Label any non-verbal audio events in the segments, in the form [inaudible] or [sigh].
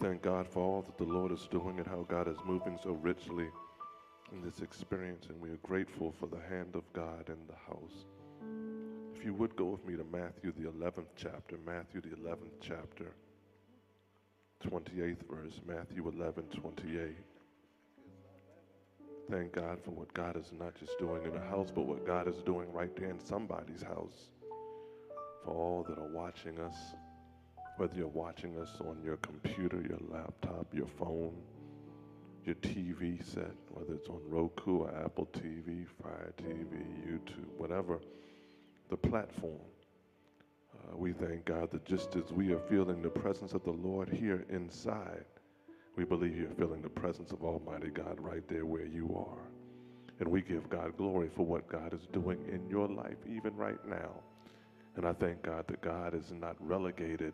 thank God for all that the Lord is doing and how God is moving so richly in this experience, and we are grateful for the hand of God in the house. If you would go with me to Matthew, the 11th chapter, Matthew, the 11th chapter, 28th verse, Matthew 11, 28. Thank God for what God is not just doing in the house, but what God is doing right there in somebody's house. For all that are watching us, whether you're watching us on your computer, your laptop, your phone, your TV set, whether it's on Roku or Apple TV, Fire TV, YouTube, whatever the platform. Uh, we thank God that just as we are feeling the presence of the Lord here inside, we believe you're feeling the presence of Almighty God right there where you are. And we give God glory for what God is doing in your life, even right now. And I thank God that God is not relegated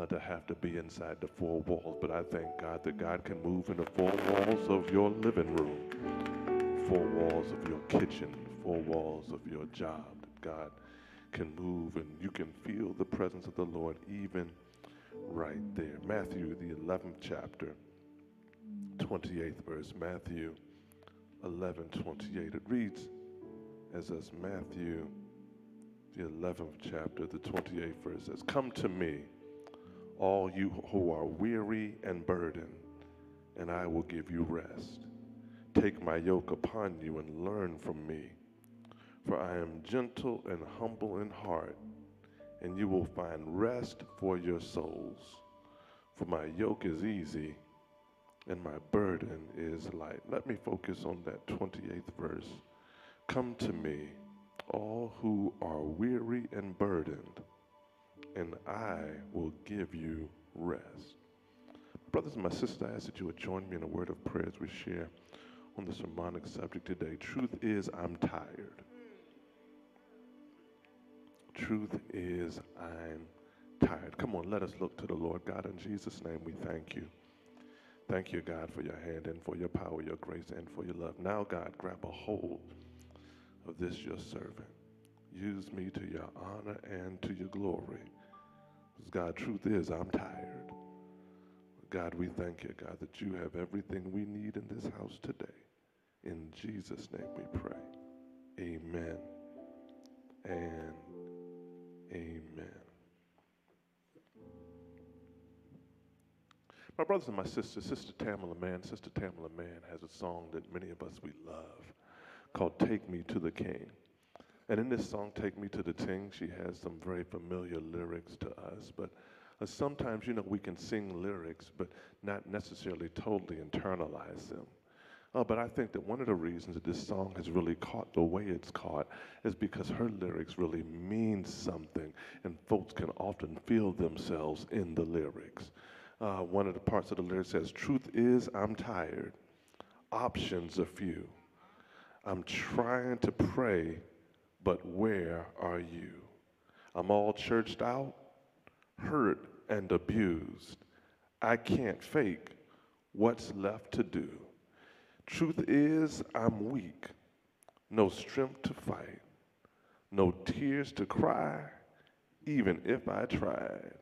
uh, to have to be inside the four walls, but I thank God that God can move in the four walls of your living room, four walls of your kitchen, four walls of your job. That God can move and you can feel the presence of the Lord even right there. Matthew, the 11th chapter, 28th verse. Matthew 11, 28. It reads as us Matthew, the 11th chapter, the 28th verse says, Come to me, all you who are weary and burdened, and I will give you rest. Take my yoke upon you and learn from me, for I am gentle and humble in heart and you will find rest for your souls. For my yoke is easy and my burden is light. Let me focus on that 28th verse. Come to me, all who are weary and burdened, and I will give you rest. Brothers and my sisters, I ask that you would join me in a word of prayer as we share on the sermonic subject today. Truth is, I'm tired truth is, I'm tired. Come on, let us look to the Lord. God, in Jesus' name, we thank you. Thank you, God, for your hand and for your power, your grace, and for your love. Now, God, grab a hold of this, your servant. Use me to your honor and to your glory. Because, God, truth is, I'm tired. God, we thank you, God, that you have everything we need in this house today. In Jesus' name we pray. Amen. And Amen. My brothers and my sisters, Sister Tamela Mann, Sister Tamela Mann has a song that many of us we love called Take Me to the King. And in this song, Take Me to the King, she has some very familiar lyrics to us. But uh, sometimes, you know, we can sing lyrics, but not necessarily totally internalize them. Uh, but I think that one of the reasons that this song has really caught the way it's caught is because her lyrics really mean something, and folks can often feel themselves in the lyrics. Uh, one of the parts of the lyrics says, Truth is, I'm tired. Options are few. I'm trying to pray, but where are you? I'm all churched out, hurt, and abused. I can't fake what's left to do. Truth is, I'm weak, no strength to fight, no tears to cry, even if I tried.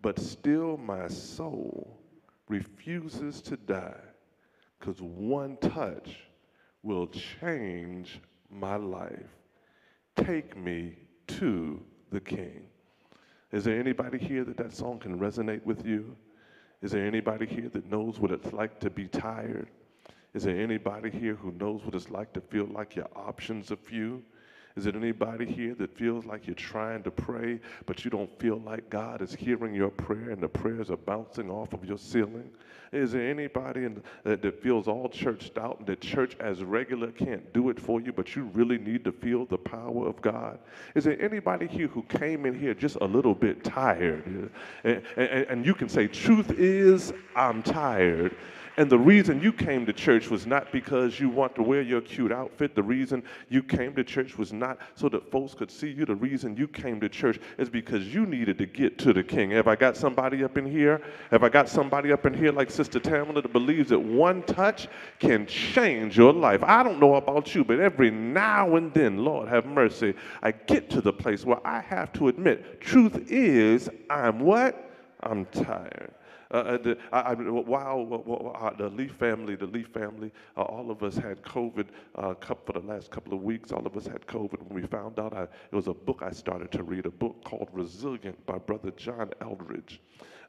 But still, my soul refuses to die, because one touch will change my life. Take me to the King. Is there anybody here that that song can resonate with you? Is there anybody here that knows what it's like to be tired? Is there anybody here who knows what it's like to feel like your options are few? Is there anybody here that feels like you're trying to pray, but you don't feel like God is hearing your prayer and the prayers are bouncing off of your ceiling? Is there anybody in, that, that feels all churched out and that church as regular can't do it for you, but you really need to feel the power of God? Is there anybody here who came in here just a little bit tired? And, and, and you can say, Truth is, I'm tired. And the reason you came to church was not because you want to wear your cute outfit. The reason you came to church was not so that folks could see you. The reason you came to church is because you needed to get to the king. Have I got somebody up in here? Have I got somebody up in here like Sister Tamela that believes that one touch can change your life? I don't know about you, but every now and then, Lord have mercy, I get to the place where I have to admit, truth is, I'm what? I'm tired. Uh, uh the, I, I, while the Lee family, the Lee family, uh, all of us had COVID uh, for the last couple of weeks. All of us had COVID. When we found out, I, it was a book I started to read, a book called Resilient by Brother John Eldredge.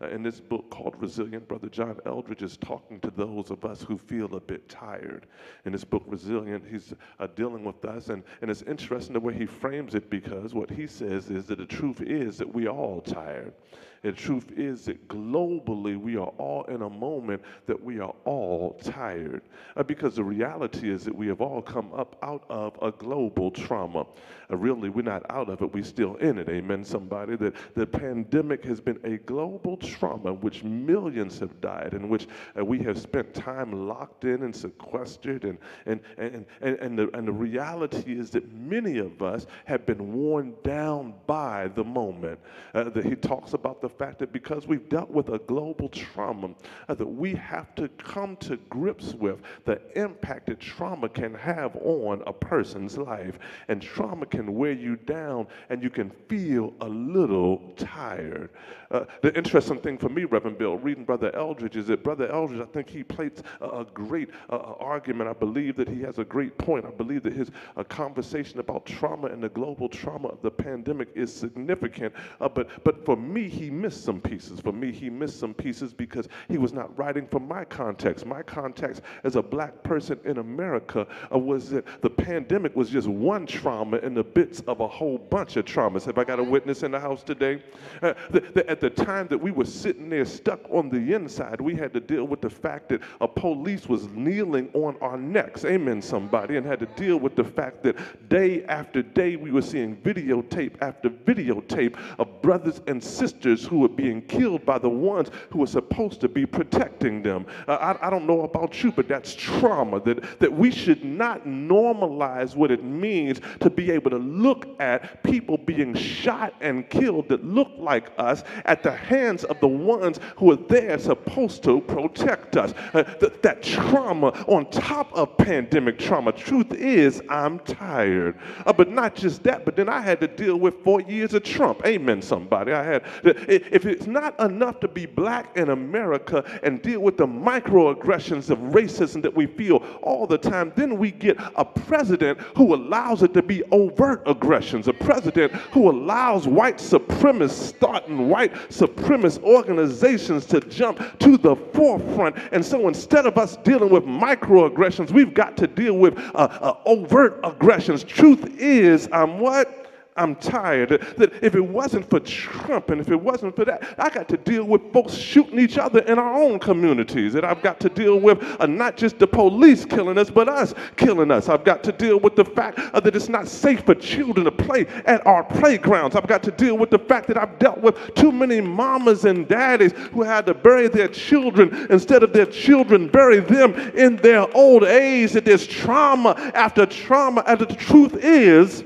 Uh, in this book called Resilient, Brother John Eldredge is talking to those of us who feel a bit tired. In this book, Resilient, he's uh, dealing with us, and, and it's interesting the way he frames it because what he says is that the truth is that we all tired. The truth is that globally we are all in a moment that we are all tired. Uh, because the reality is that we have all come up out of a global trauma. Uh, really, we're not out of it, we're still in it. Amen, somebody. That the pandemic has been a global trauma in which millions have died, in which uh, we have spent time locked in and sequestered. And, and, and, and, and, the, and the reality is that many of us have been worn down by the moment. Uh, that he talks about the fact that because we've dealt with a global trauma, uh, that we have to come to grips with the impact that trauma can have on a person's life. And trauma can wear you down, and you can feel a little tired. Uh, the interesting thing for me, Reverend Bill, reading Brother Eldredge, is that Brother Eldredge, I think he plates a, a great uh, argument. I believe that he has a great point. I believe that his uh, conversation about trauma and the global trauma of the pandemic is significant. Uh, but, but for me, he missed some pieces. For me, he missed some pieces because he was not writing from my context. My context as a black person in America uh, was that the pandemic was just one trauma in the bits of a whole bunch of traumas. Have I got a witness in the house today? Uh, the, the, at the time that we were sitting there stuck on the inside, we had to deal with the fact that a police was kneeling on our necks. Amen, somebody. And had to deal with the fact that day after day we were seeing videotape after videotape of brothers and sisters who were being killed by the ones who were supposed to be protecting them. Uh, I, I don't know about you, but that's trauma. That, that we should not normalize what it means to be able to look at people being shot and killed that look like us at the hands of the ones who are there supposed to protect us. Uh, th- that trauma on top of pandemic trauma. Truth is, I'm tired. Uh, but not just that, but then I had to deal with four years of Trump. Amen, somebody. I had, if it's not enough to be black in America and deal with the microaggressions of racism that we feel all the time, then we get a president who allows it to be overt aggressions, a president who allows white supremacists starting white supremacist organizations to jump to the forefront. And so instead of us dealing with microaggressions, we've got to deal with uh, uh, overt aggressions. Truth is, I'm what? I'm tired. That if it wasn't for Trump and if it wasn't for that, I got to deal with folks shooting each other in our own communities. That I've got to deal with uh, not just the police killing us, but us killing us. I've got to deal with the fact uh, that it's not safe for children to play at our playgrounds. I've got to deal with the fact that I've dealt with too many mamas and daddies who had to bury their children instead of their children bury them in their old age. That there's trauma after trauma. And the truth is,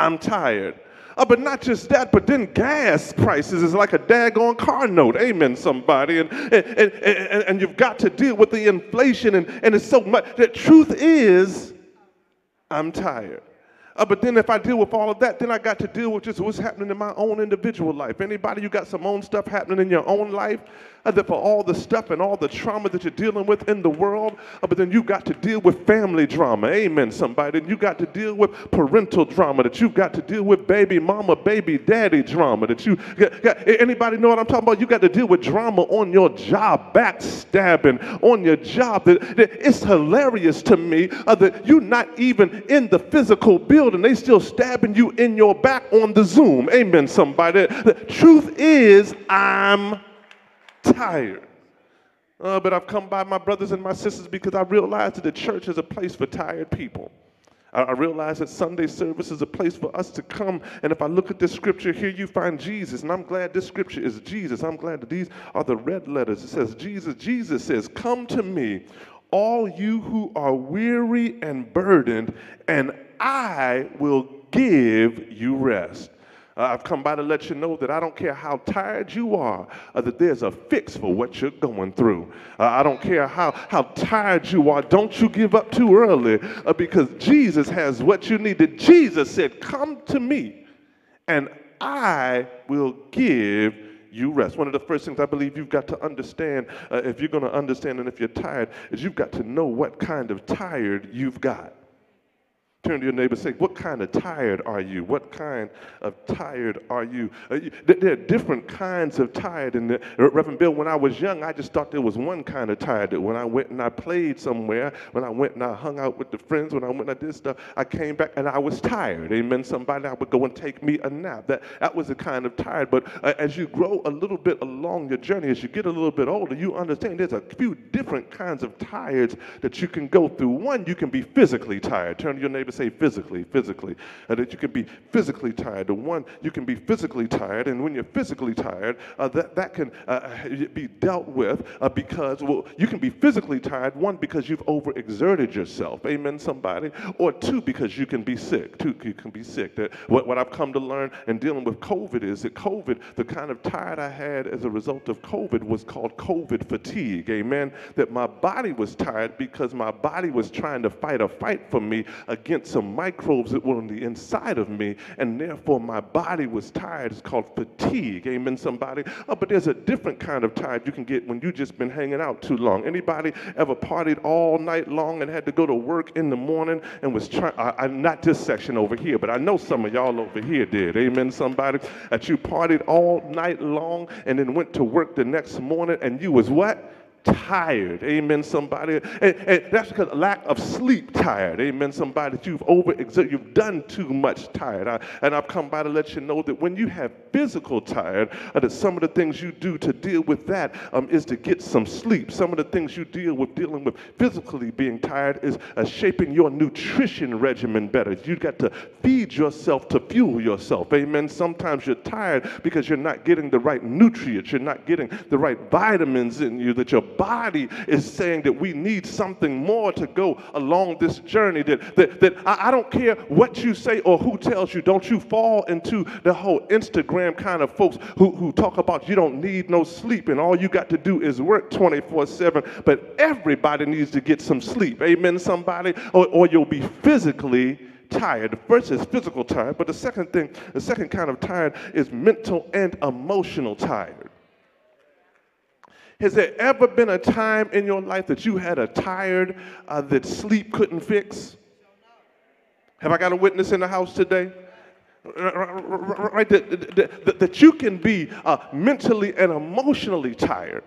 I'm tired. Uh, but not just that, but then gas prices is like a daggone car note. Amen, somebody. And, and, and, and, you've got to deal with the inflation, and, and it's so much. The truth is, I'm tired. Uh, but then if I deal with all of that, then I got to deal with just what's happening in my own individual life. Anybody, you got some own stuff happening in your own life? That for all the stuff and all the trauma that you're dealing with in the world, uh, but then you got to deal with family drama. Amen, somebody. And you got to deal with parental drama, that you've got to deal with baby mama, baby daddy drama, that you got, got anybody know what I'm talking about? You got to deal with drama on your job, backstabbing on your job. That, that it's hilarious to me uh, that you're not even in the physical building, they still stabbing you in your back on the Zoom. Amen, somebody. The truth is, I'm tired. Uh, but I've come by my brothers and my sisters because I realize that the church is a place for tired people. I, I realize that Sunday service is a place for us to come. And if I look at this scripture here, you find Jesus. And I'm glad this scripture is Jesus. I'm glad that these are the red letters. It says, Jesus. Jesus says, Come to me, all you who are weary and burdened, and I will give you rest. Uh, I've come by to let you know that I don't care how tired you are, uh, that there's a fix for what you're going through. Uh, I don't care how, how tired you are. Don't you give up too early uh, because Jesus has what you need. That Jesus said, Come to me and I will give you rest. One of the first things I believe you've got to understand, uh, if you're going to understand and if you're tired, is you've got to know what kind of tired you've got. Turn to your neighbor and say, What kind of tired are you? What kind of tired are you? Uh, you there are different kinds of tired. And Reverend Bill, when I was young, I just thought there was one kind of tired. When I went and I played somewhere, when I went and I hung out with the friends, when I went and I did stuff, I came back and I was tired. Amen. Somebody, I would go and take me a nap. That, that was the kind of tired. But uh, as you grow a little bit along your journey, as you get a little bit older, you understand there's a few different kinds of tired that you can go through. One, you can be physically tired. Turn to your neighbor say physically, physically, uh, that you can be physically tired. The one, you can be physically tired, and when you're physically tired, uh, that, that can uh, be dealt with uh, because, well, you can be physically tired, one, because you've overexerted yourself, amen, somebody, or two, because you can be sick. Two, you can be sick. That, what, what I've come to learn in dealing with COVID is that COVID, the kind of tired I had as a result of COVID was called COVID fatigue, amen, that my body was tired because my body was trying to fight a fight for me against some microbes that were on the inside of me, and therefore my body was tired. It's called fatigue. Amen, somebody? Oh, but there's a different kind of tired you can get when you've just been hanging out too long. Anybody ever partied all night long and had to go to work in the morning and was trying, I, not this section over here, but I know some of y'all over here did. Amen, somebody? That you partied all night long and then went to work the next morning and you was what? Tired. Amen, somebody. And, and, that's because lack of sleep tired. Amen, somebody. That you've overexerted, you've done too much tired. I, and I've come by to let you know that when you have physical tired, uh, that some of the things you do to deal with that um, is to get some sleep. Some of the things you deal with dealing with physically being tired is uh, shaping your nutrition regimen better. You've got to feed yourself to fuel yourself. Amen. Sometimes you're tired because you're not getting the right nutrients. You're not getting the right vitamins in you that your body is saying that we need something more to go along this journey. That, that, that I, I don't care what you say or who tells you, don't you fall into the whole Instagram kind of folks who, who talk about you don't need no sleep and all you got to do is work 24 7. But everybody needs to get some sleep. Amen, somebody? Or, or you'll be physically tired. The first is physical tired, but the second thing, the second kind of tired is mental and emotional tired. Has there ever been a time in your life that you had a tired uh, that sleep couldn't fix? Have I got a witness in the house today? Right, that, that, that you can be uh, mentally and emotionally tired.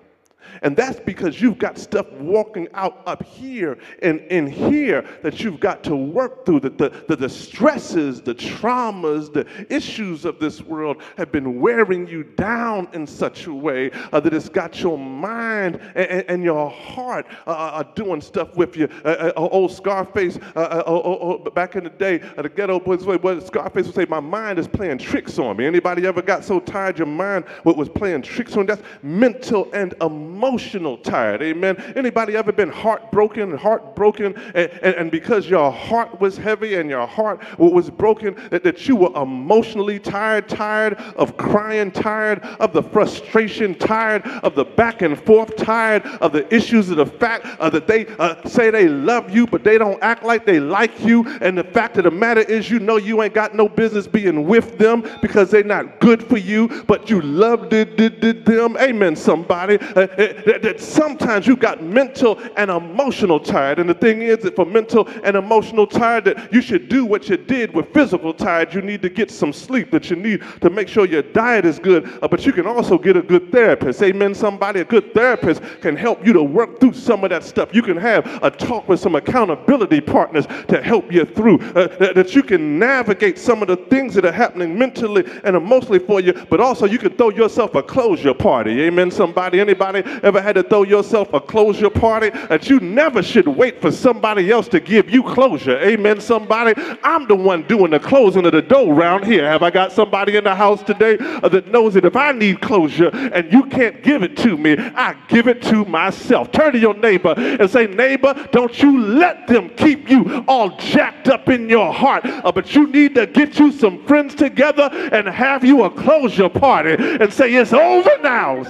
And that's because you've got stuff walking out up here and in here that you've got to work through. That the, the, the stresses, the traumas, the issues of this world have been wearing you down in such a way uh, that it's got your mind and, and your heart uh, uh, uh doing stuff with you. Uh, uh old Scarface, uh, oh, oh, back in the day, the Geto Boys, what Scarface would say, my mind is playing tricks on me. Anybody ever got so tired your mind was playing tricks on you? That's mental and emotional emotional tired. Amen. Anybody ever been heartbroken, heartbroken, and, and, and because your heart was heavy and your heart was broken, that, that you were emotionally tired, tired of crying, tired of the frustration, tired of the back and forth, tired of the issues of the fact uh, that they uh, say they love you, but they don't act like they like you. And the fact of the matter is, you know you ain't got no business being with them because they're not good for you, but you love them. Amen, somebody. Uh, that, that sometimes you got mental and emotional tired. And the thing is that for mental and emotional tired, that you should do what you did with physical tired. You need to get some sleep, that you need to make sure your diet is good, uh, but you can also get a good therapist. Amen. Somebody, a good therapist can help you to work through some of that stuff. You can have a talk with some accountability partners to help you through, uh, that, that you can navigate some of the things that are happening mentally and emotionally for you, but also you can throw yourself a closure party. Amen. Somebody, anybody ever had to throw yourself a closure party that you never should wait for somebody else to give you closure. Amen, somebody. I'm the one doing the closing of the door around here. Have I got somebody in the house today that knows that if I need closure and you can't give it to me, I give it to myself. Turn to your neighbor and say, neighbor, don't you let them keep you all jacked up in your heart. Uh, but you need to get you some friends together and have you a closure party and say, it's over now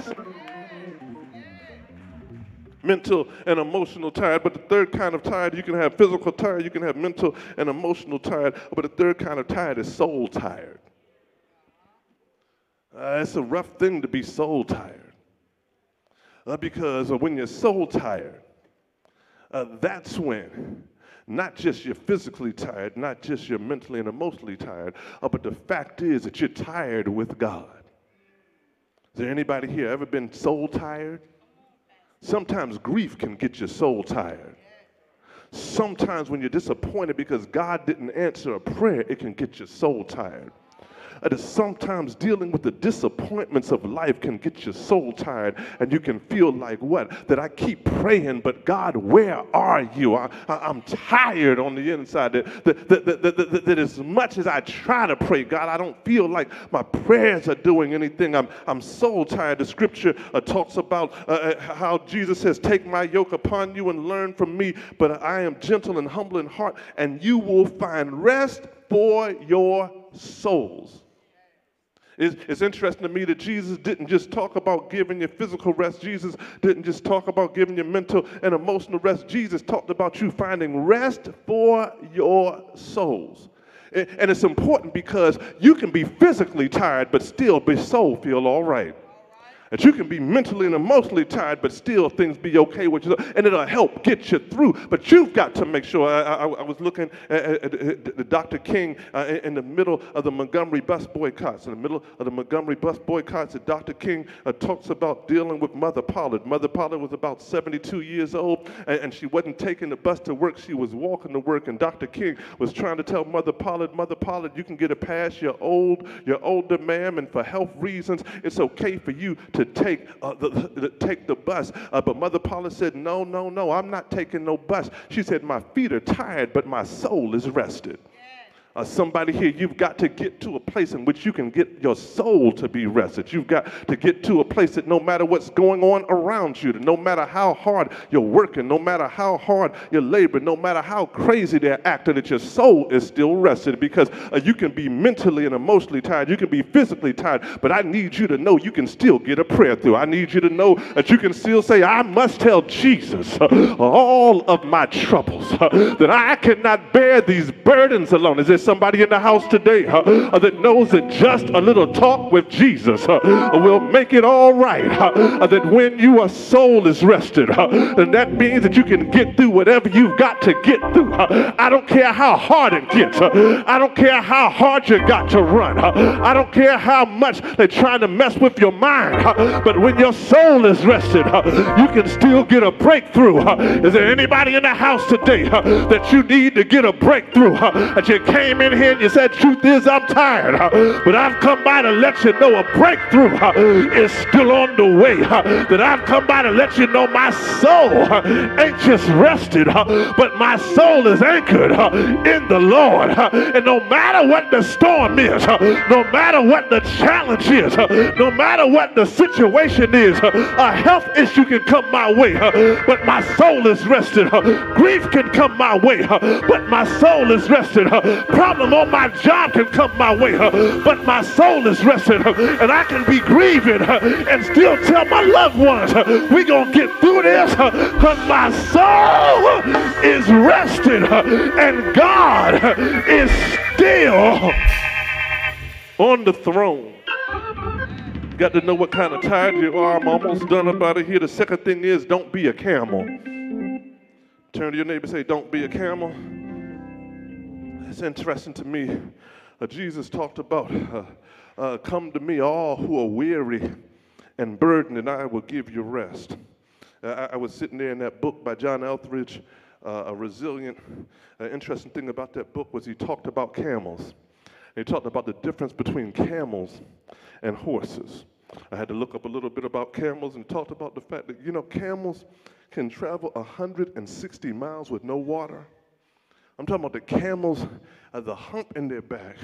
mental and emotional tired. But the third kind of tired, you can have physical tired, you can have mental and emotional tired. But the third kind of tired is soul tired. Uh, it's a rough thing to be soul tired. Uh, because when you're soul tired, uh, that's when not just you're physically tired, not just you're mentally and emotionally tired, uh, but the fact is that you're tired with God. Is there anybody here ever been soul tired? Sometimes grief can get your soul tired. Sometimes when you're disappointed because God didn't answer a prayer, it can get your soul tired that sometimes dealing with the disappointments of life can get your soul tired and you can feel like what? That I keep praying, but God, where are you? I, am tired on the inside. That, that, that, that, that, as much as I try to pray, God, I don't feel like my prayers are doing anything. I'm, I'm soul tired. The scripture uh, talks about uh, uh how Jesus says, Take my yoke upon you and learn from me, but I am gentle and humble in heart, and you will find rest for your souls. It's, it's, interesting to me that Jesus didn't just talk about giving you physical rest. Jesus didn't just talk about giving you mental and emotional rest. Jesus talked about you finding rest for your souls. And it's important because you can be physically tired, but still be soul feel all right that you can be mentally and emotionally tired, but still things be okay with you, and it'll help get you through. But you've got to make sure. I, I, I was looking at, at, at Dr. King uh, in the middle of the Montgomery bus boycotts. In the middle of the Montgomery bus boycotts, that Dr. King uh, talks about dealing with Mother Pollard. Mother Pollard was about 72 years old, and, and she wasn't taking the bus to work. She was walking to work, and Dr. King was trying to tell Mother Pollard, Mother Pollard, you can get a pass. You're old. You're older, ma'am, and for health reasons, it's okay for you to take, uh, the, the, take the bus. Uh, but Mother Pollard said, No, no, no, I'm not taking no bus. She said, My feet are tired, but my soul is rested. Uh, somebody here, you've got to get to a place in which you can get your soul to be rested. You've got to get to a place that no matter what's going on around you, no matter how hard you're working, no matter how hard you're laboring, no matter how crazy they're acting, that your soul is still rested because uh, you can be mentally and emotionally tired. You can be physically tired, but I need you to know you can still get a prayer through. I need you to know that you can still say, I must tell Jesus uh, all of my troubles, uh, that I cannot bear these burdens alone. Is this somebody in the house today uh, that knows that just a little talk with Jesus will make it all right. Uh, that when your soul is rested, and that means that you can get through whatever you've got to get through. I don't care how hard it gets. I don't care how hard you got to run. I don't care how much they're trying to mess with your mind. But when your soul is rested, you can still get a breakthrough. Is there anybody in the house today that you need to get a breakthrough? That you came in here and you said, Truth is, I'm tired, but I've come by to let you know a breakthrough is still on the way. That I've come by to let you know my soul ain't just rested, but my soul is anchored in the Lord. And no matter what the storm is, no matter what the challenge is, no matter what the situation is, a health issue can come my way, but my soul is rested. Grief can come my way, but my soul is rested. Problem on my job can come my way, but my soul is rested, and I can be grieving and still tell my loved ones, we're going to get through this because my soul is rested, and God is still on the throne. Got to know what kind of tired you are. I'm almost done about it here. The second thing is don't be a camel. Turn to your neighbor and say, Don't be a camel. It's interesting to me. Uh, Jesus talked about, uh, uh, Come to me, all who are weary and burdened, and I will give you rest. I, I, was sitting there in that book by John Eldredge, uh, a resilient. Uh, interesting thing about that book was he talked about camels. He talked about the difference between camels and horses. I had to look up a little bit about camels and talked about the fact that, you know, camels can travel 160 miles with no water. I'm talking about the camels, uh, the hump in their back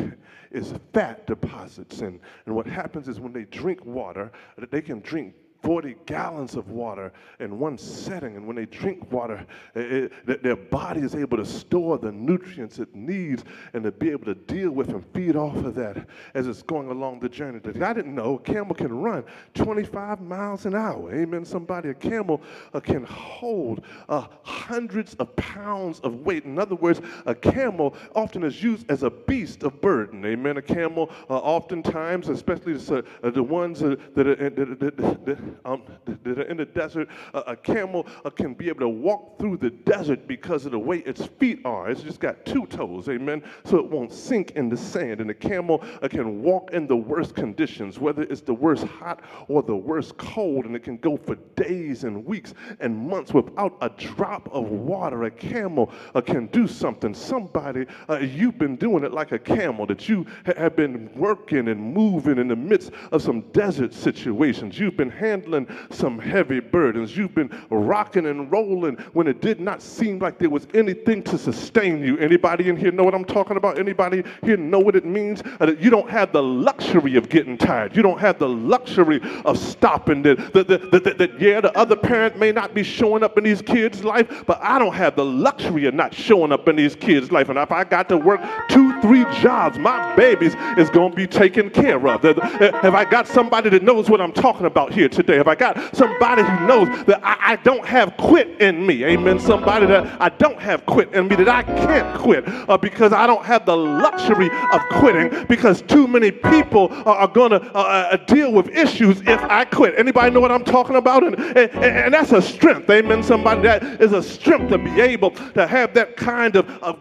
is fat deposits. And, and what happens is when they drink water, they can drink 40 gallons of water in one setting. And when they drink water, it, it, their body is able to store the nutrients it needs and to be able to deal with and feed off of that as it's going along the journey. I didn't know a camel can run 25 miles an hour. Amen. Somebody, a camel uh, can hold uh, hundreds of pounds of weight. In other words, a camel often is used as a beast of burden. Amen. A camel, uh, oftentimes, especially the, uh, the ones that that, that, that, um, that are in the desert, a camel uh, can be able to walk through the desert because of the way its feet are. It's just got two toes, amen, so it won't sink in the sand. And a camel uh, can walk in the worst conditions, whether it's the worst hot or the worst cold, and it can go for days and weeks and months without a drop of water. A camel uh, can do something. Somebody, uh, you've been doing it like a camel, that you ha- have been working and moving in the midst of some desert situations. You've been handling handling some heavy burdens. You've been rocking and rolling when it did not seem like there was anything to sustain you. Anybody in here know what I'm talking about? Anybody here know what it means? Uh, that you don't have the luxury of getting tired. You don't have the luxury of stopping. That, that, that, that, that yeah, the other parent may not be showing up in these kids' life, but I don't have the luxury of not showing up in these kids' life. And if I got to work two, three jobs, my babies is going to be taken care of. Have I got somebody that knows what I'm talking about here today? Today? Have I got somebody who knows that I, I don't have quit in me? Amen. Somebody that I don't have quit in me, that I can't quit uh, because I don't have the luxury of quitting because too many people are, are going to uh, uh, deal with issues if I quit. Anybody know what I'm talking about? And, and, and that's a strength. Amen. Somebody that is a strength to be able to have that kind of, of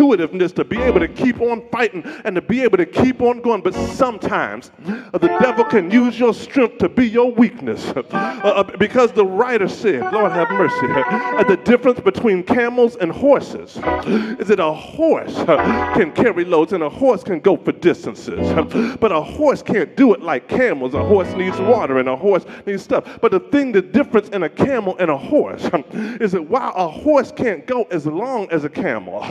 stick to be able to keep on fighting and to be able to keep on going. But sometimes uh, the devil can use your strength to be your weakness. Uh, uh, because the writer said, Lord have mercy, uh, the difference between camels and horses is that a horse uh, can carry loads and a horse can go for distances. But a horse can't do it like camels. A horse needs water and a horse needs stuff. But the thing, the difference in a camel and a horse is that while a horse can't go as long as a camel,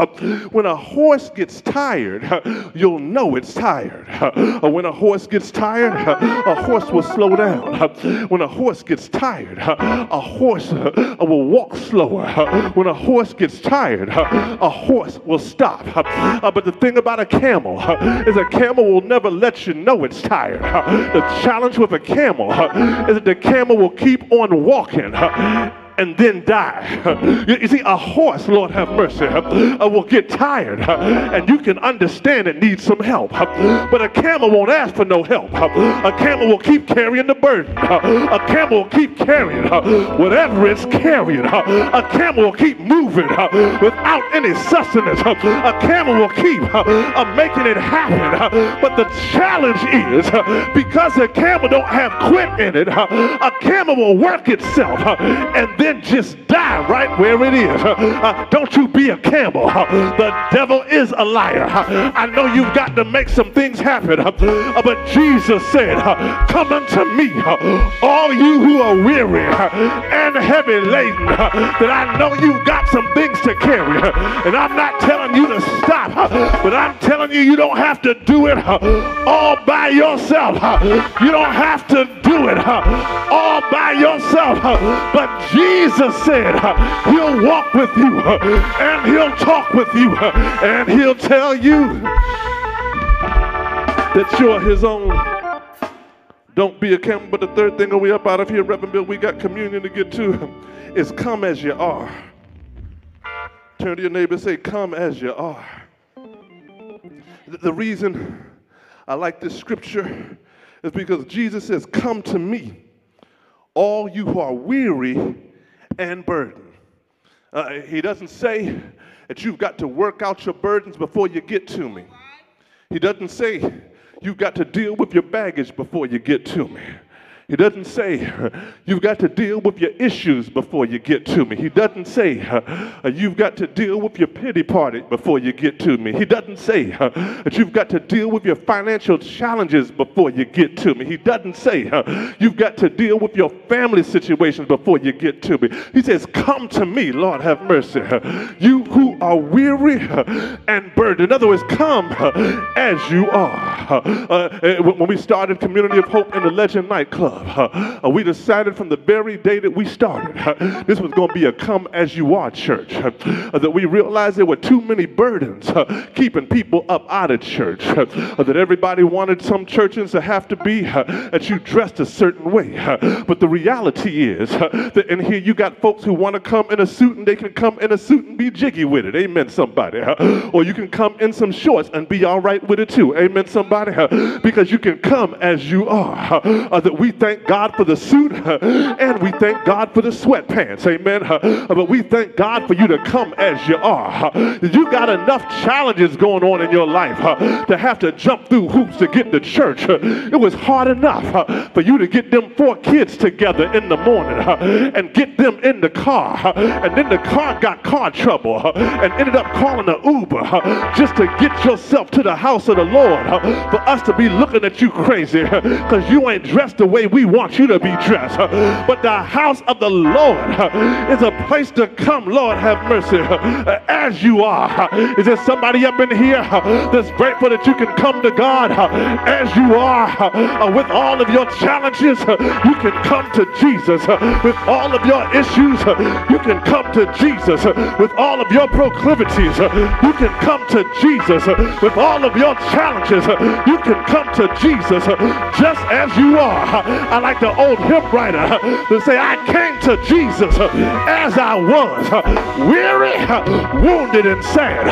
when a horse gets tired, you'll know it's tired. When a horse gets tired, [laughs] [laughs] [laughs] a horse will slow down. When a horse gets tired, a horse will walk slower. When a horse gets tired, a horse will stop. Uh, but the thing about a camel is a camel will never let you know it's tired. The challenge with a camel is that the camel will keep on walking and then die. [laughs] You see, a horse, Lord have mercy, uh, will get tired uh, and you can understand it needs some help. [laughs] But a camel won't ask for no help. [laughs] A camel will keep carrying the burden. A camel will keep carrying uh, whatever it's carrying. A camel will keep moving uh, without any sustenance. A camel will keep making it happen. But the challenge is because a camel don't have quit in it, a camel will work itself and then then just die right where it is. Uh, don't you be a camel. Uh, the devil is a liar. Uh, I know you've got to make some things happen, uh, uh but Jesus said, Come unto me, all you who are weary and heavy laden, that I know you've got some things to carry. And I'm not telling you to stop, but I'm telling you, you don't have to do it all by yourself. You don't have to do it all by yourself, but Jesus Jesus said he'll walk with you and he'll talk with you and he'll tell you that you're his own. Don't be a camel. But the third thing, are we up out of here, Reverend Bill? We got communion to get to. Is come as you are. Turn to your neighbor and say, Come as you are. The reason I like this scripture is because Jesus says, Come to me, all you who are weary and burden. Uh, he doesn't say that you've got to work out your burdens before you get to me. He doesn't say you've got to deal with your baggage before you get to me. He doesn't say you've got to deal with your issues before you get to me. He doesn't say you've got to deal with your pity party before you get to me. He doesn't say that you've got to deal with your financial challenges before you get to me. He doesn't say you've got to deal with your family situations before you get to me. He says, Come to me, Lord have mercy. You who are weary and burdened. In other words, come as you are. Uh, when we started Community of Hope in the Legend nightclub, love. [laughs] Uh, we decided from the very day that we started, uh, [laughs] this was going to be a come as you are church. [laughs] Uh, that we realized there were too many burdens uh, keeping people up out of church. Uh, that everybody wanted some churches to have to be uh, that you dressed a certain way. but the reality is that in here you got folks who want to come in a suit and they can come in a suit and be jiggy with it. Amen, somebody. or you can come in some shorts and be all right with it too. Amen, somebody. because you can come as you are. that we thank God for the suit [laughs] and we thank God for the sweatpants. Amen. [laughs] but we thank God for you to come as you are. [laughs] You got enough challenges going on in your life to have to jump through hoops to get to church. It was hard enough for you to get them four kids together in the morning and get them in the car. And then the car got car trouble and ended up calling an Uber just to get yourself to the house of the Lord for us to be looking at you crazy because you ain't dressed the way we want you to be dressed. But the house of the Lord is a place to come, Lord have mercy, as you are. Is there somebody up in here that's grateful that you can come to God as you are with all of your challenges? You can come to Jesus with all of your issues. You can come to Jesus with all of your proclivities. You can come to Jesus with all of your challenges. You can come to Jesus just as you are. I like the old hymn writer to say, I came to Jesus as I was, weary, wounded, and sad.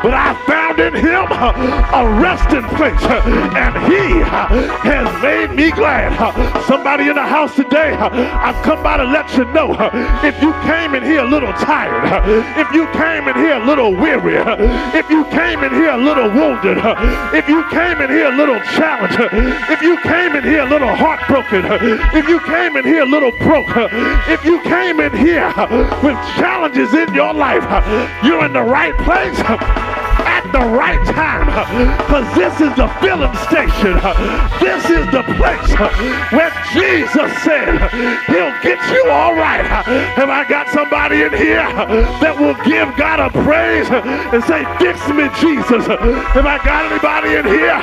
But I found in him a resting place, and he has made me glad. Somebody in the house today, I've come by to let you know if you came in here a little tired, if you came in here a little weary, if you came in here a little wounded, if you came in here a little challenged, if you came in here a little heartbroken, [laughs] if you came in here a little broke, [laughs] if you came in here [laughs] with challenges in your life, you're in the right place the right time because this is the filling station. This is the place where Jesus said he'll get you all right. Have I got somebody in here that will give God a praise and say, fix me, Jesus? Have I got anybody in here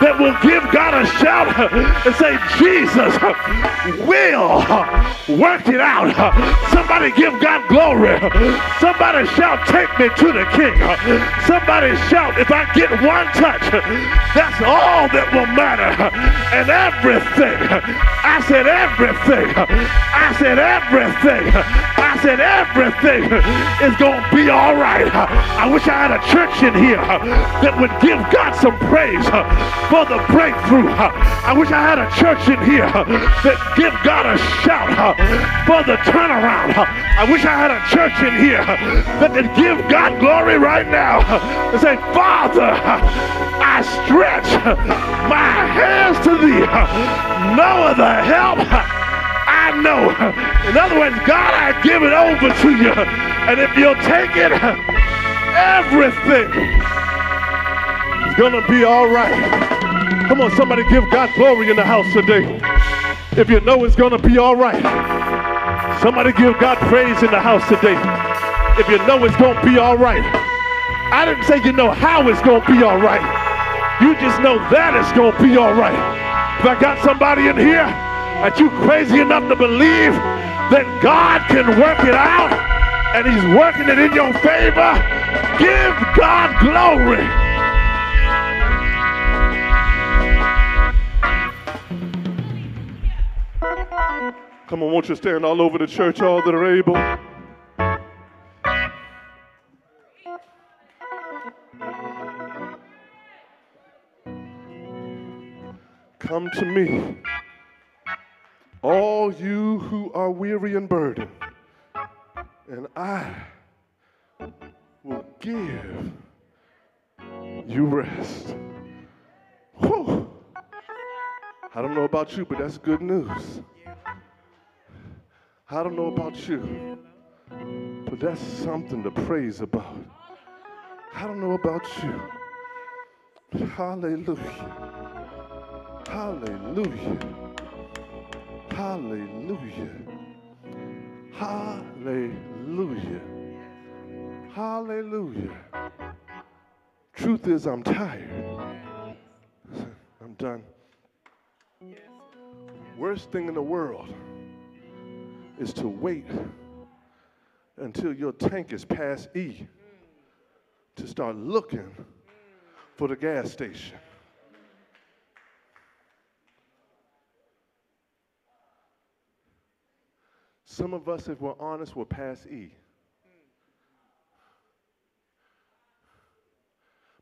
that will give God a shout and say, Jesus will work it out? Somebody give God glory. Somebody shout, take me to the king. Somebody shout, shout, if I get one touch, that's all that will matter. And everything, I said everything, I said everything, I said everything is going to be all right. I wish I had a church in here that would give God some praise for the breakthrough. I wish I had a church in here that give God a shout for the turnaround. I wish I had a church in here that could give God glory right now and say, Father, I stretch my hands to thee. No other help I know. In other words, God, I give it over to you. And if you'll take it, everything is going to be all right. Come on, somebody give God glory in the house today. If you know it's going to be all right. Somebody give God praise in the house today. If you know it's going to be all right. I didn't say you know how it's going to be all right. You just know that it's going to be all right. If I got somebody in here that you crazy enough to believe that God can work it out and he's working it in your favor, give God glory. Come on, won't you stand all over the church, all that are able? Come to me, all you who are weary and burdened, and I will give you rest. Whew. I don't know about you, but that's good news. I don't know about you, but that's something to praise about. I don't know about you. Hallelujah. Hallelujah. Hallelujah. Hallelujah. Hallelujah. Truth is, I'm tired. I'm done. Worst thing in the world is to wait until your tank is past E to start looking for the gas station. Some of us, if we're honest, we're past E.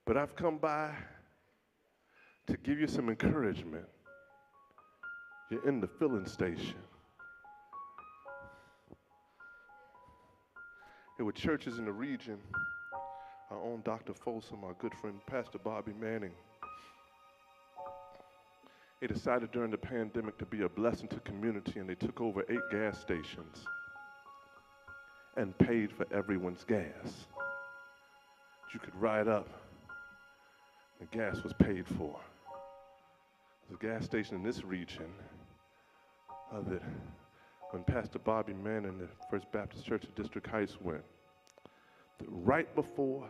But I've come by to give you some encouragement. You're in the filling station. There were churches in the region. Our own Dr. Folsom, our good friend Pastor Bobby Manning. They decided during the pandemic to be a blessing to community and they took over eight gas stations and paid for everyone's gas. You could ride up, the gas was paid for. A gas station in this region that when Pastor Bobby Mann and the First Baptist Church of District Heights went, right before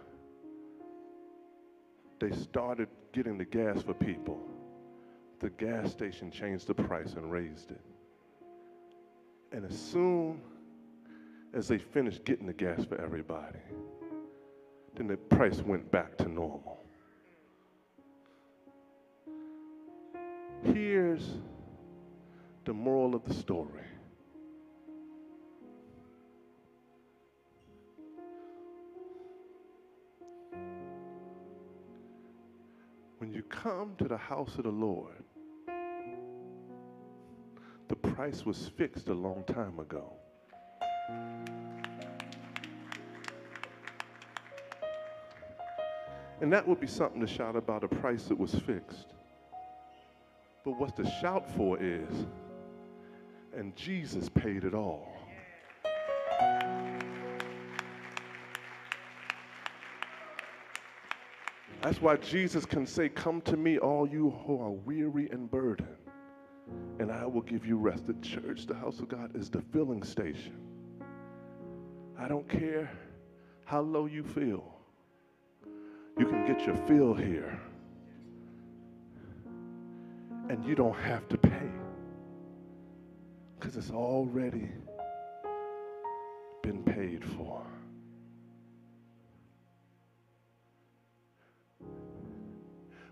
they started getting the gas for people, the gas station changed the price and raised it. And as soon as they finished getting the gas for everybody, then the price went back to normal. Here's the moral of the story. When you come to the house of the Lord, the price was fixed a long time ago. And that would be something to shout about a price that was fixed. But what's to shout for is, and Jesus paid it all. That's why Jesus can say, Come to me, all you who are weary and burdened, and I will give you rest. The church, the house of God, is the filling station. I don't care how low you feel, you can get your fill here and you don't have to pay because it's already been paid for.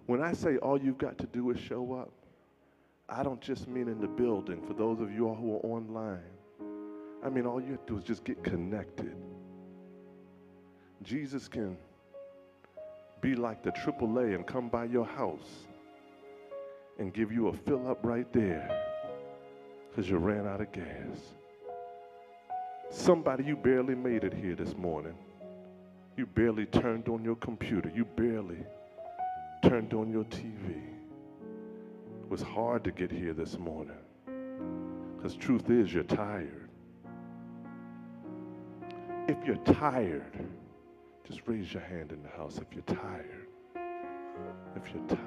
When I say all you've got to do is show up, I don't just mean in the building. For those of you all who are online, I mean all you have to do is just get connected. Jesus can be like the AAA and come by your house and give you a fill up right there because you ran out of gas. Somebody, you barely made it here this morning. You barely turned on your computer. You barely turned on your TV. Was hard to get here this morning because truth is you're tired. If you're tired, just raise your hand in the house if you're tired. If you're tired.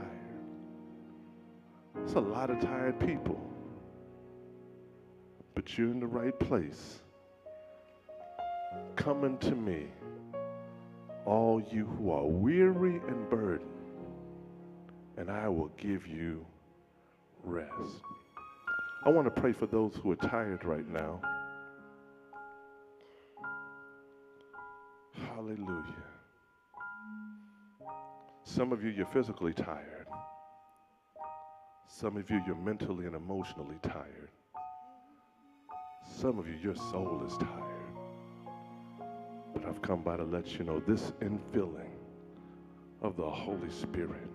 It's a lot of tired people. But you're in the right place. Coming to me, all you who are weary and burdened, and I will give you rest. I want to pray for those who are tired right now. Hallelujah. Some of you, you're physically tired. Some of you, you're mentally and emotionally tired. Some of you, your soul is tired. But I've come by to let you know this infilling of the Holy Spirit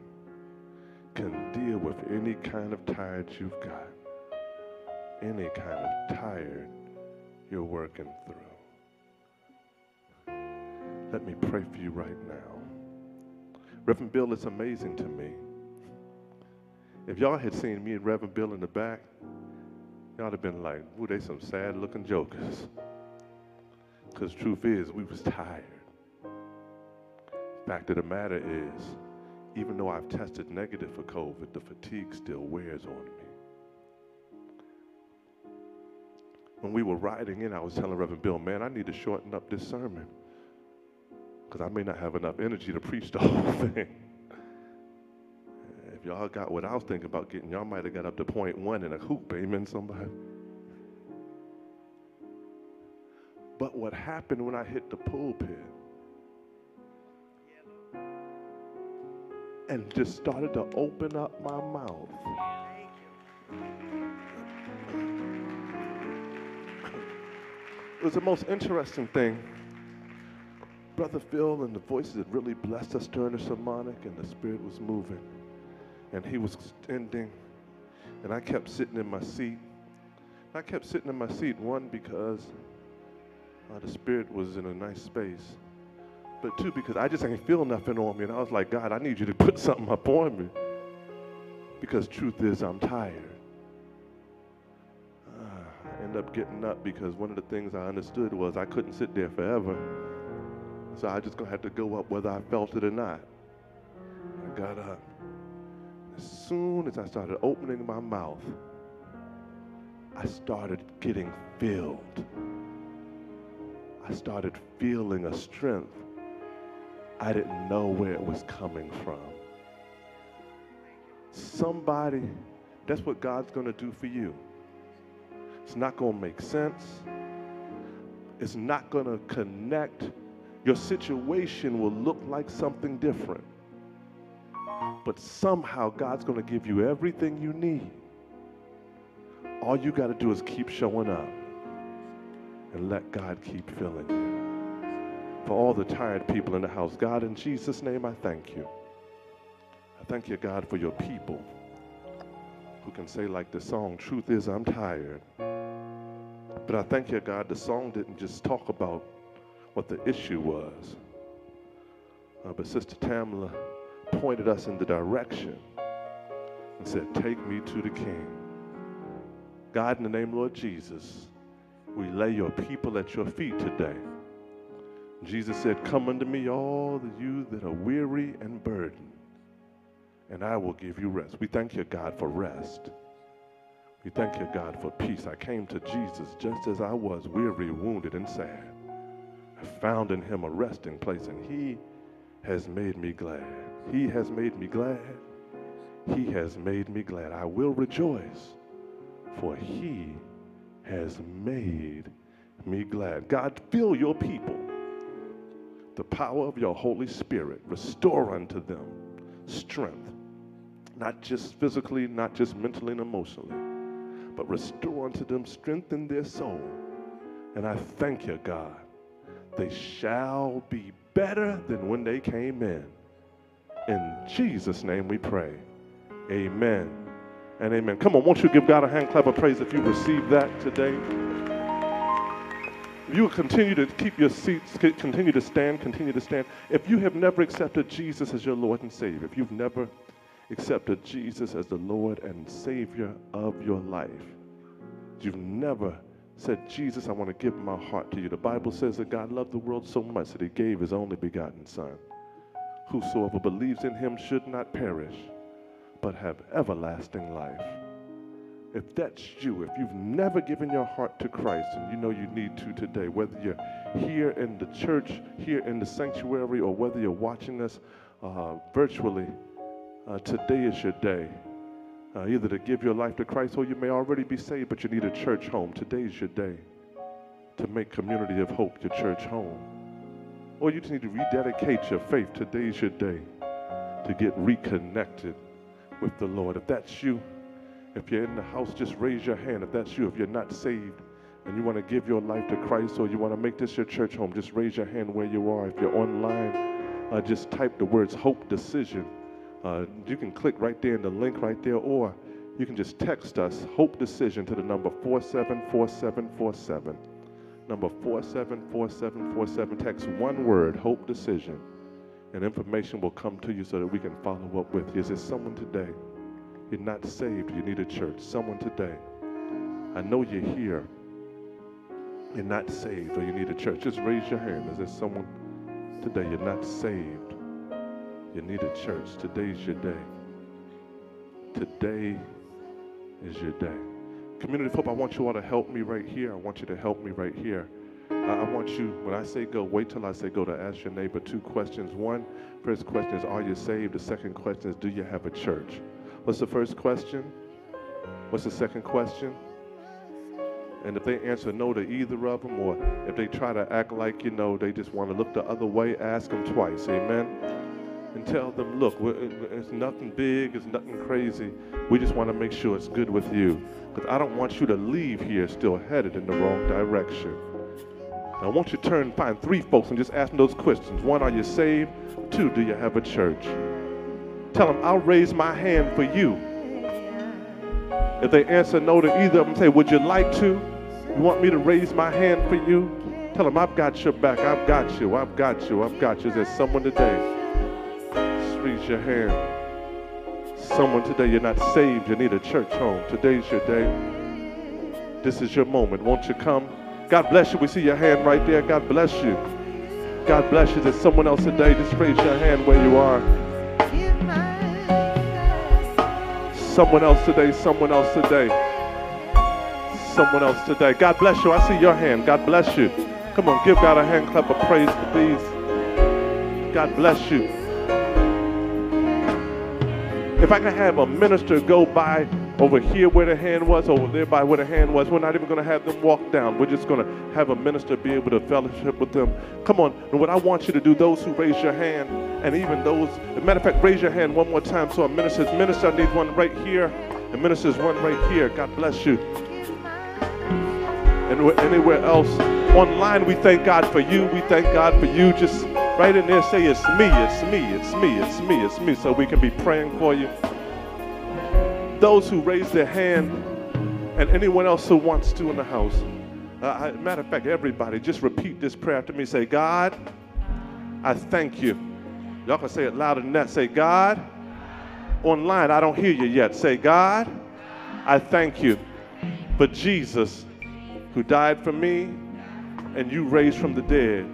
can deal with any kind of tired you've got, any kind of tired you're working through. Let me pray for you right now. Reverend Bill, it's amazing to me if y'all had seen me and Reverend Bill in the back, y'all would have been like, ooh, they some sad looking jokers. Because truth is, we was tired. Fact of the matter is, even though I've tested negative for COVID, the fatigue still wears on me. When we were riding in, I was telling Reverend Bill, man, I need to shorten up this sermon because I may not have enough energy to [laughs] preach the whole thing If y'all got what I was thinking about getting, y'all might have got up to point one in a hoop. Amen, somebody. But what happened when I hit the pulpit and just started to open up my mouth. It was the most interesting thing. Brother Phil and the voices had really blessed us during the sermonic, and the Spirit was moving. And he was standing, and I kept sitting in my seat. I kept sitting in my seat, one, because uh, the Spirit was in a nice space, but two, because I just ain't feel nothing on me. And I was like, God, I need you to put something up on me. Because truth is, I'm tired. Uh, I end up getting up because one of the things I understood was I couldn't sit there forever. So I just gonna have to go up whether I felt it or not. I got up. As soon as I started opening my mouth, I started getting filled. I started feeling a strength I didn't know where it was coming from. Somebody, that's what God's going to do for you. It's not going to make sense. It's not going to connect. Your situation will look like something different. But somehow God's going to give you everything you need. All you got to do is keep showing up and let God keep filling you. For all the tired people in the house, God, in Jesus' name, I thank you. I thank you, God, for your people who can say, like the song, Truth is, I'm tired. But I thank you, God, the song didn't just talk about what the issue was, uh, but Sister Tamela pointed us in the direction and said, Take me to the King. God, in the name of Lord Jesus, we lay your people at your feet today. Jesus said, Come unto me, all you that are weary and burdened, and I will give you rest. We thank you, God, for rest. We thank you, God, for peace. I came to Jesus just as I was, weary, wounded, and sad. I found in him a resting place, and he has made me glad. He has made me glad. He has made me glad. I will rejoice, for he has made me glad. God, fill your people. The power of your Holy Spirit, restore unto them strength, not just physically, not just mentally and emotionally, but restore unto them strength in their soul. And I thank you, God. They shall be better than when they came in. In Jesus' name we pray. Amen and amen. Come on, won't you give God a hand clap of praise if you receive that today? You continue to keep your seats, continue to stand, continue to stand. If you have never accepted Jesus as your Lord and Savior, if you've never accepted Jesus as the Lord and Savior of your life, you've never said, Jesus, I want to give my heart to you. The Bible says that God loved the world so much that he gave his only begotten Son. Whosoever believes in him should not perish, but have everlasting life. If that's you, if you've never given your heart to Christ and you know you need to today, whether you're here in the church, here in the sanctuary, or whether you're watching us uh, virtually, uh, today is your day. Uh, either to give your life to Christ or you may already be saved, but you need a church home. Today is your day to make Community of Hope your church home. Or you just need to rededicate your faith. Today is your day to get reconnected with the Lord. If that's you, if you're in the house, just raise your hand. If that's you, if you're not saved and you want to give your life to Christ or you want to make this your church home, just raise your hand where you are. If you're online, uh, just type the words Hope Decision. Uh, you can click right there in the link right there, or you can just text us Hope Decision to the number 474747. Number 474747. Text one word, Hope Decision and information will come to you so that we can follow up with you. Is there someone today? You're not saved. You need a church. Someone today. I know you're here. You're not saved or you need a church. Just raise your hand. Is there someone today? You're not saved. You need a church. Today's your day. Today is your day. Community of Hope, I want you all to help me right here. I want you to help me right here. I I want you, when I say go, wait till I say go to ask your neighbor two questions. One, first question is, are you saved? The second question is, do you have a church? What's the first question? What's the second question? And if they answer no to either of them, or if they try to act like, you know, they just want to look the other way, ask them twice. Amen? And tell them, look, it's nothing big, it's nothing crazy. We just want to make sure it's good with you. Because I don't want you to leave here still headed in the wrong direction. I want you to turn and find three folks and just ask them those questions. One, are you saved? Two, do you have a church? Tell them, I'll raise my hand for you. If they answer no to either of them, say, Would you like to? You want me to raise my hand for you? Tell them, I've got your back. I've got you. I've got you. I've got you. There's someone today. Just raise your hand. Someone today, you're not saved. You need a church home. Today's your day. This is your moment. Won't you come? God bless you. We see your hand right there. God bless you. God bless you. There's someone else today. Just raise your hand where you are. Someone else today, someone else today. Someone else today. God bless you. I see your hand. God bless you. Come on, give God a hand clap of praise, please. God bless you. If I can have a minister go by over here where the hand was, over there by where the hand was, we're not even going to have them walk down. We're just going to have a minister be able to fellowship with them. Come on. And what I want you to do, those who raise your hand, and even those, matter of fact, raise your hand one more time so a minister, minister, I need one right here, and ministers one right here. God bless you. And wh- anywhere else online, we thank God for you. We thank God for you. Just right in there, say, It's me, it's me, it's me, it's me, it's me, so we can be praying for you. Those who raise their hand, and anyone else who wants to in the house. Uh, I- matter of fact, everybody, just repeat this prayer after me. Say, God, I thank you. Y'all can say it louder than that. Say, God, online, I don't hear you yet. Say, God, I thank you for Jesus who died for me and you raised from the dead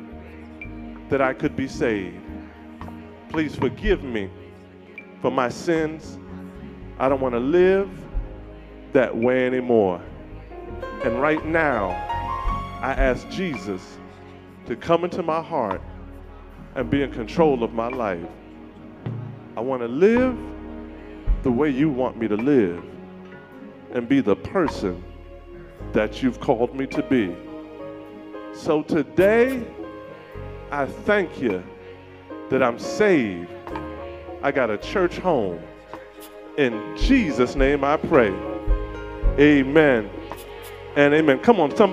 that I could be saved. Please forgive me for my sins. I don't want to live that way anymore. And right now, I ask Jesus to come into my heart and be in control of my life. I want to live the way you want me to live and be the person that you've called me to be. So today, I thank you that I'm saved. I got a church home. In Jesus' name I pray. Amen and amen. Come on, somebody.